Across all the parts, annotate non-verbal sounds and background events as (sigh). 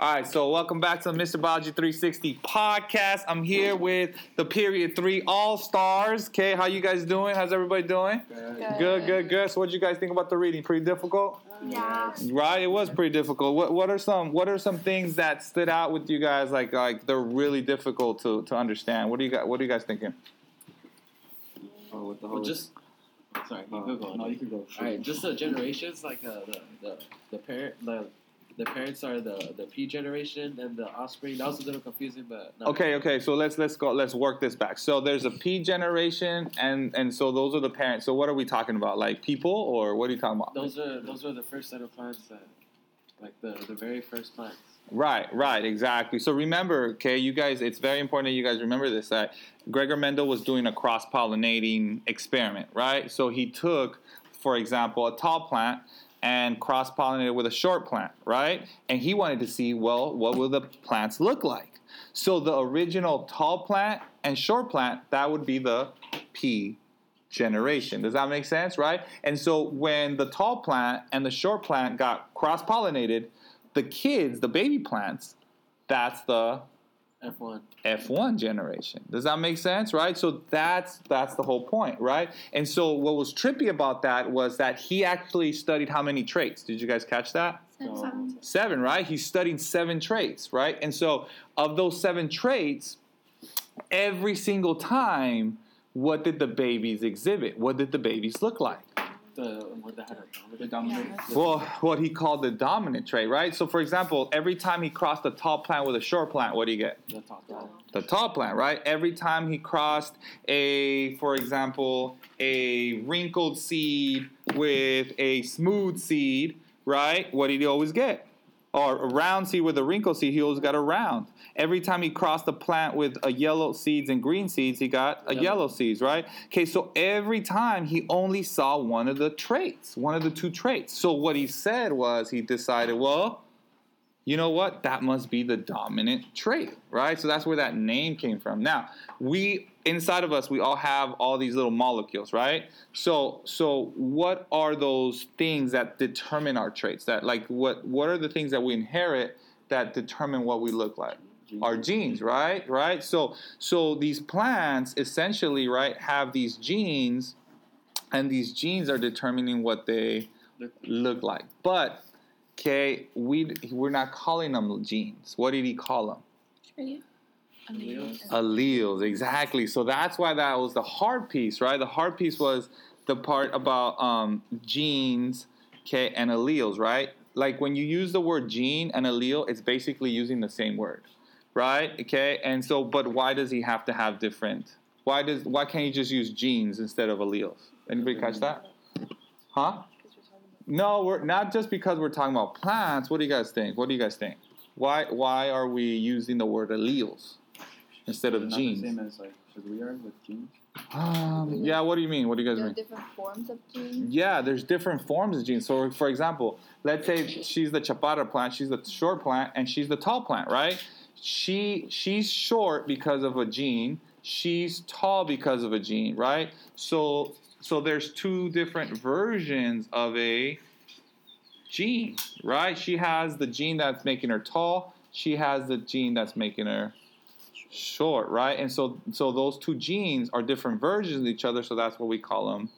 All right, so welcome back to the Mr. Biology 360 podcast. I'm here with the Period 3 All Stars. Okay, how you guys doing? How's everybody doing? Good. Good, good, good. So what did you guys think about the reading? Pretty difficult? Yeah. Right, it was pretty difficult. What what are some what are some things that stood out with you guys like like they're really difficult to, to understand? What do you got what are you guys thinking? Oh, with the whole Well, just sorry, you uh, go go. no, you can go. All right, just the generations, like uh, the the the parent the the parents are the the P generation and the offspring. That was a little confusing, but. Okay, okay. So let's let's go. Let's work this back. So there's a P generation, and and so those are the parents. So what are we talking about? Like people, or what are you talking about? Those are those are the first set of plants that, like the the very first plants. Right, right, exactly. So remember, okay, you guys. It's very important that you guys remember this. That Gregor Mendel was doing a cross pollinating experiment, right? So he took, for example, a tall plant and cross pollinated with a short plant, right? And he wanted to see, well, what will the plants look like? So the original tall plant and short plant, that would be the P generation. Does that make sense, right? And so when the tall plant and the short plant got cross pollinated, the kids, the baby plants, that's the F one. F1 generation. Does that make sense, right? So that's that's the whole point, right? And so what was trippy about that was that he actually studied how many traits? Did you guys catch that? Seven. Seven, right? He's studying seven traits, right? And so of those seven traits, every single time, what did the babies exhibit? What did the babies look like? The one that had The dominant. dominant. Yeah. Well, what he called the dominant trait, right? So, for example, every time he crossed a tall plant with a short plant, what do you get? The top plant. the tall plant, right? Every time he crossed a, for example, a wrinkled seed with a smooth seed, right? What did he always get? Or a round seed with a wrinkled seed, he always got a round. Every time he crossed a plant with a yellow seeds and green seeds, he got a Yellow. yellow seeds, right? Okay, so every time he only saw one of the traits, one of the two traits. So what he said was he decided, well, you know what? That must be the dominant trait, right? So that's where that name came from. Now, we inside of us, we all have all these little molecules, right? So, so what are those things that determine our traits? That like what what are the things that we inherit that determine what we look like? Our genes, right? Right? So, so these plants essentially, right, have these genes, and these genes are determining what they Look- look like. But okay, we we're not calling them genes. What did he call them? Three. Alleles. Alleles, exactly. So that's why that was the hard piece, right? The hard piece was the part about um, genes, okay, and alleles, right? Like when you use the word gene and allele, it's basically using the same word, right? Okay, and so, but why does he have to have different? Why does why can't he just use genes instead of alleles? Anybody catch that? Huh? No, we're not just because we're talking about plants. What do you guys think? What do you guys think? Why why are we using the word alleles instead of Not genes? the same as like as we are with genes. Um, yeah, what do you mean? What do you guys There mean? different forms of genes. Yeah, there's different forms of genes. So, for example, let's say she's the chaparra plant, she's the short plant, and she's the tall plant, right? She she's short because of a gene. She's tall because of a gene, right? So so there's two different versions of a gene, right? She has the gene that's making her tall. She has the gene that's making her short, right? And so so those two genes are different versions of each other. So that's what we call them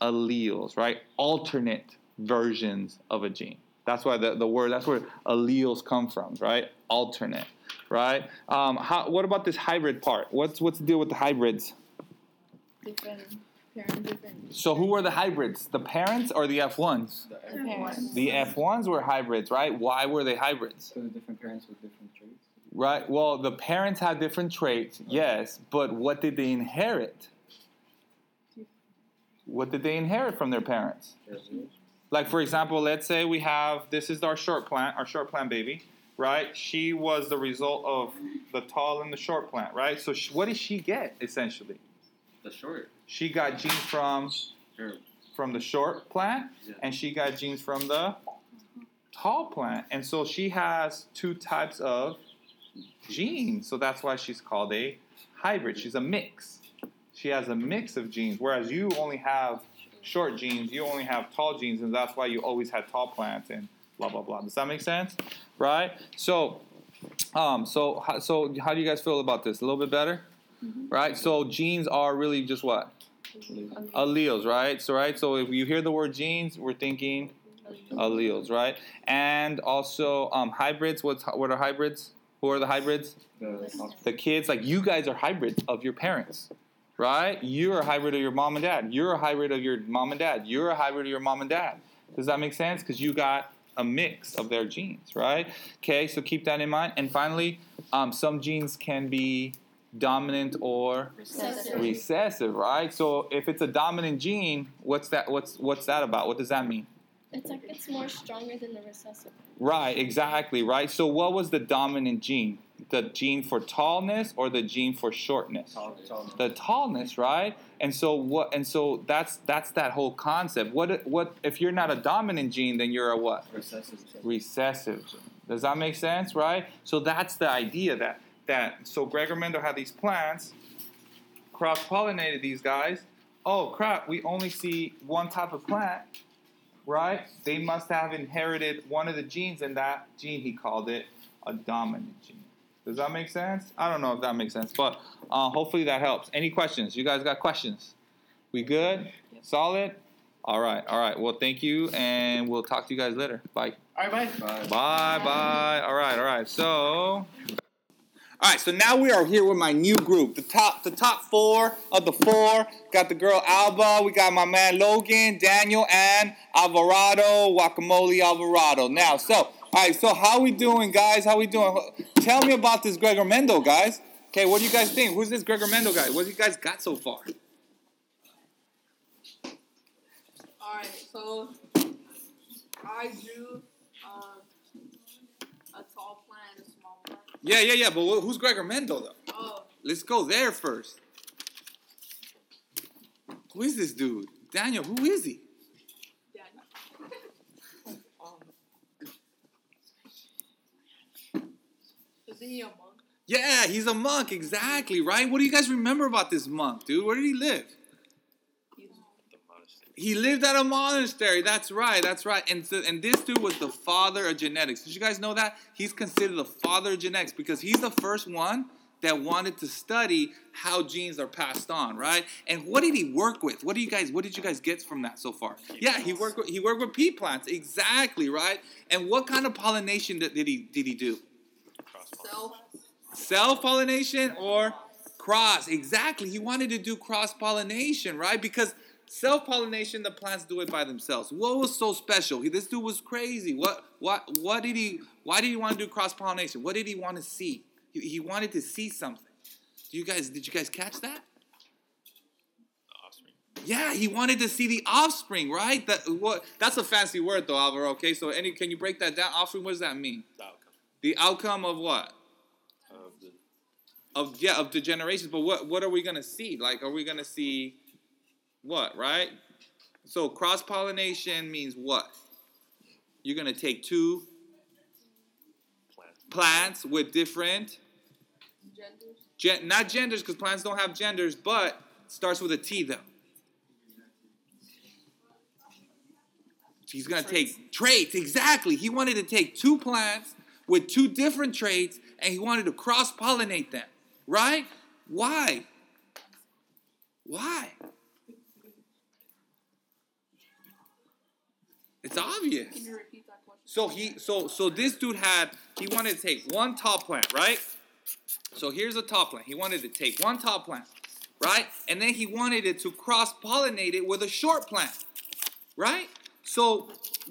alleles, right? Alternate versions of a gene. That's why the, the word, that's where alleles come from, right? Alternate, right? Um, how, what about this hybrid part? What's, what's the deal with the hybrids? Different parents, different. So who were the hybrids? The parents or the F1s? The Parents. The F1s were hybrids, right? Why were they hybrids? So the different parents with different traits. Right. Well, the parents had different traits, yes, but what did they inherit? What did they inherit from their parents? Like for example, let's say we have this is our short plant, our short plant baby, right? She was the result of the tall and the short plant, right? So she, what did she get essentially? The short. She got genes from Or, from the short plant, Yeah. and she got genes from the tall plant, and so she has two types of genes. So that's why she's called a hybrid. She's a mix. She has a mix of genes, whereas you only have short genes. You only have tall genes, and that's why you always had tall plants and blah blah blah. Does that make sense? right? So, um, so so how do you guys feel about this? A little bit better, right? So genes are really just what alleles, right? So right, so if you hear the word genes, we're thinking alleles, right? And also um, hybrids. What's what are hybrids? Who are the hybrids? The The kids, like you guys are hybrids of your parents, right? You're a hybrid of your mom and dad. You're a hybrid of your mom and dad. You're a hybrid of your mom and dad. Does that make sense? Because you got a mix of their genes, right? Okay, so keep that in mind. And finally, um, some genes can be dominant or Recessive. recessive, right? So if it's a dominant gene, what's that? What's what's that about? What does that mean? It's like it's more stronger than the recessive. Right, exactly, right. So what was the dominant gene? The gene for tallness or the gene for shortness? tall, tall. The tallness, right? And so what? And so that's that's that whole concept. What what if you're not a dominant gene, then you're a what? Recessive. Recessive. Does that make sense, right? So that's the idea that that so Gregor Mendel had these plants, cross pollinated these guys. Oh crap! We only see one type of plant, right? They must have inherited one of the genes, and that gene he called it a dominant gene. Does that make sense? I don't know if that makes sense, but uh, hopefully that helps. Any questions? You guys got questions? We good? Solid? All right, all right. Well, thank you, and we'll talk to you guys later. Bye. All right, bye. Bye. Bye, bye. All right, all right. So, all right. So now we are here with my new group, the top, the top four of the four. Got the girl Alba. We got my man Logan, Daniel, and Alvarado, Guacamole Alvarado. Now, so, all right. So how we doing, guys? How we doing? Tell me about this Gregor Mendel, guys. Okay, what do you guys think? Who's this Gregor Mendel guy? What do you guys got so far? Alright, so I drew um, a tall Yeah, yeah, yeah. But who's Gregor Mendel though? Oh, Let's go there first. Who is this dude? Daniel, who is he? (laughs) Is he a monk? Yeah, he's a monk, exactly, right? What do you guys remember about this monk, dude? Where did he live? He lived at a monastery. That's right, that's right. And so, and this dude was the father of genetics. Did you guys know that? He's considered the father of genetics because he's the first one that wanted to study how genes are passed on, right? And what did he work with? What do you guys what did you guys get from that so far? Yeah, he worked with he worked with pea plants, exactly, right? And what kind of pollination did, did he did he do? self. Self pollination or cross? Exactly. He wanted to do cross pollination, right? Because self pollination, the plants do it by themselves. What was so special? He, this dude was crazy. What? What? What did he? Why did he want to do cross pollination? What did he want to see? He, he wanted to see something. Do you guys? Did you guys catch that? The offspring. Yeah, he wanted to see the offspring, right? That what? That's a fancy word, though, Alvaro. Okay, so any? Can you break that down? Offspring. What does that mean? the outcome The outcome of what? of the of yeah of the generations but what what are we gonna see like are we gonna see what right? So cross pollination means what? You're gonna take two plant. plants with different Genders. gen- not genders because plants don't have genders but starts with a t though. He's gonna take traits exactly. He wanted to take two plants with two different traits and he wanted to cross pollinate them right? Why? Why it's obvious Can you repeat that question? so he so so this dude had he wanted to take one tall plant, right? So here's a tall plant. He wanted to take one tall plant, right? And then he wanted it to cross pollinate it with a short plant, right? So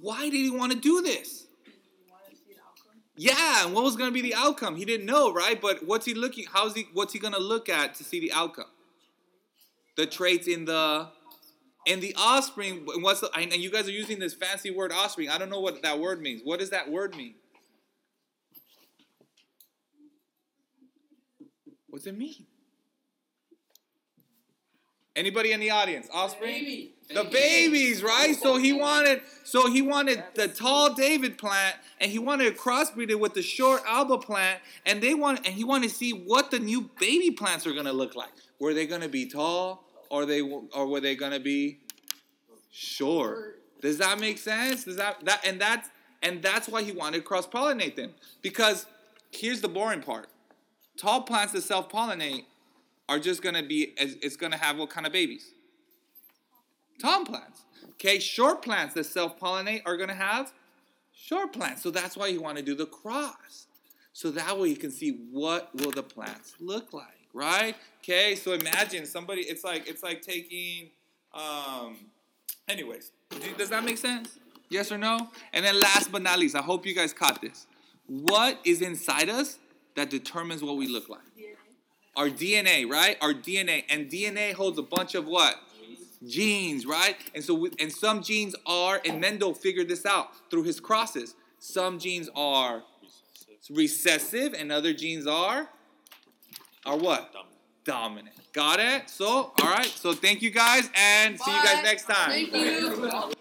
why did he want to do this? You want to see the outcome? Yeah, and what was going to be the outcome? He didn't know, right? But what's he looking? How's he? What's he going to look at to see the outcome? The traits in the in the offspring. and What's the, and you guys are using this fancy word offspring. I don't know what that word means. What does that word mean? What's it mean? Anybody in the audience? Offspring? The babies, right? So he wanted, so he wanted the tall David plant, and he wanted to crossbreed it with the short Alba plant, and they want, and he wanted to see what the new baby plants are gonna look like. Were they gonna be tall, or they, or were they gonna be short? Does that make sense? Does that that and that's And that's why he wanted to cross pollinate them. Because here's the boring part tall plants that self pollinate are just gonna be, it's gonna have what kind of babies? Tall plants. Okay, short plants that self pollinate are gonna have short plants. So that's why you wanna do the cross. So that way you can see what will the plants look like, right? Okay, so imagine somebody, it's like, it's like taking, um, anyways, do- does that make sense? Yes or no? And then last but not least, I hope you guys caught this. What is inside us that determines what we look like? Our DNA, right? Our DNA. And DNA holds a bunch of what? Genes, right? And so, we, and some genes are, and Mendel figured this out through his crosses. Some genes are recessive, and other genes are, are what? Dominant. Got it? So, all right. So, thank you guys, and see you guys next time. Thank you.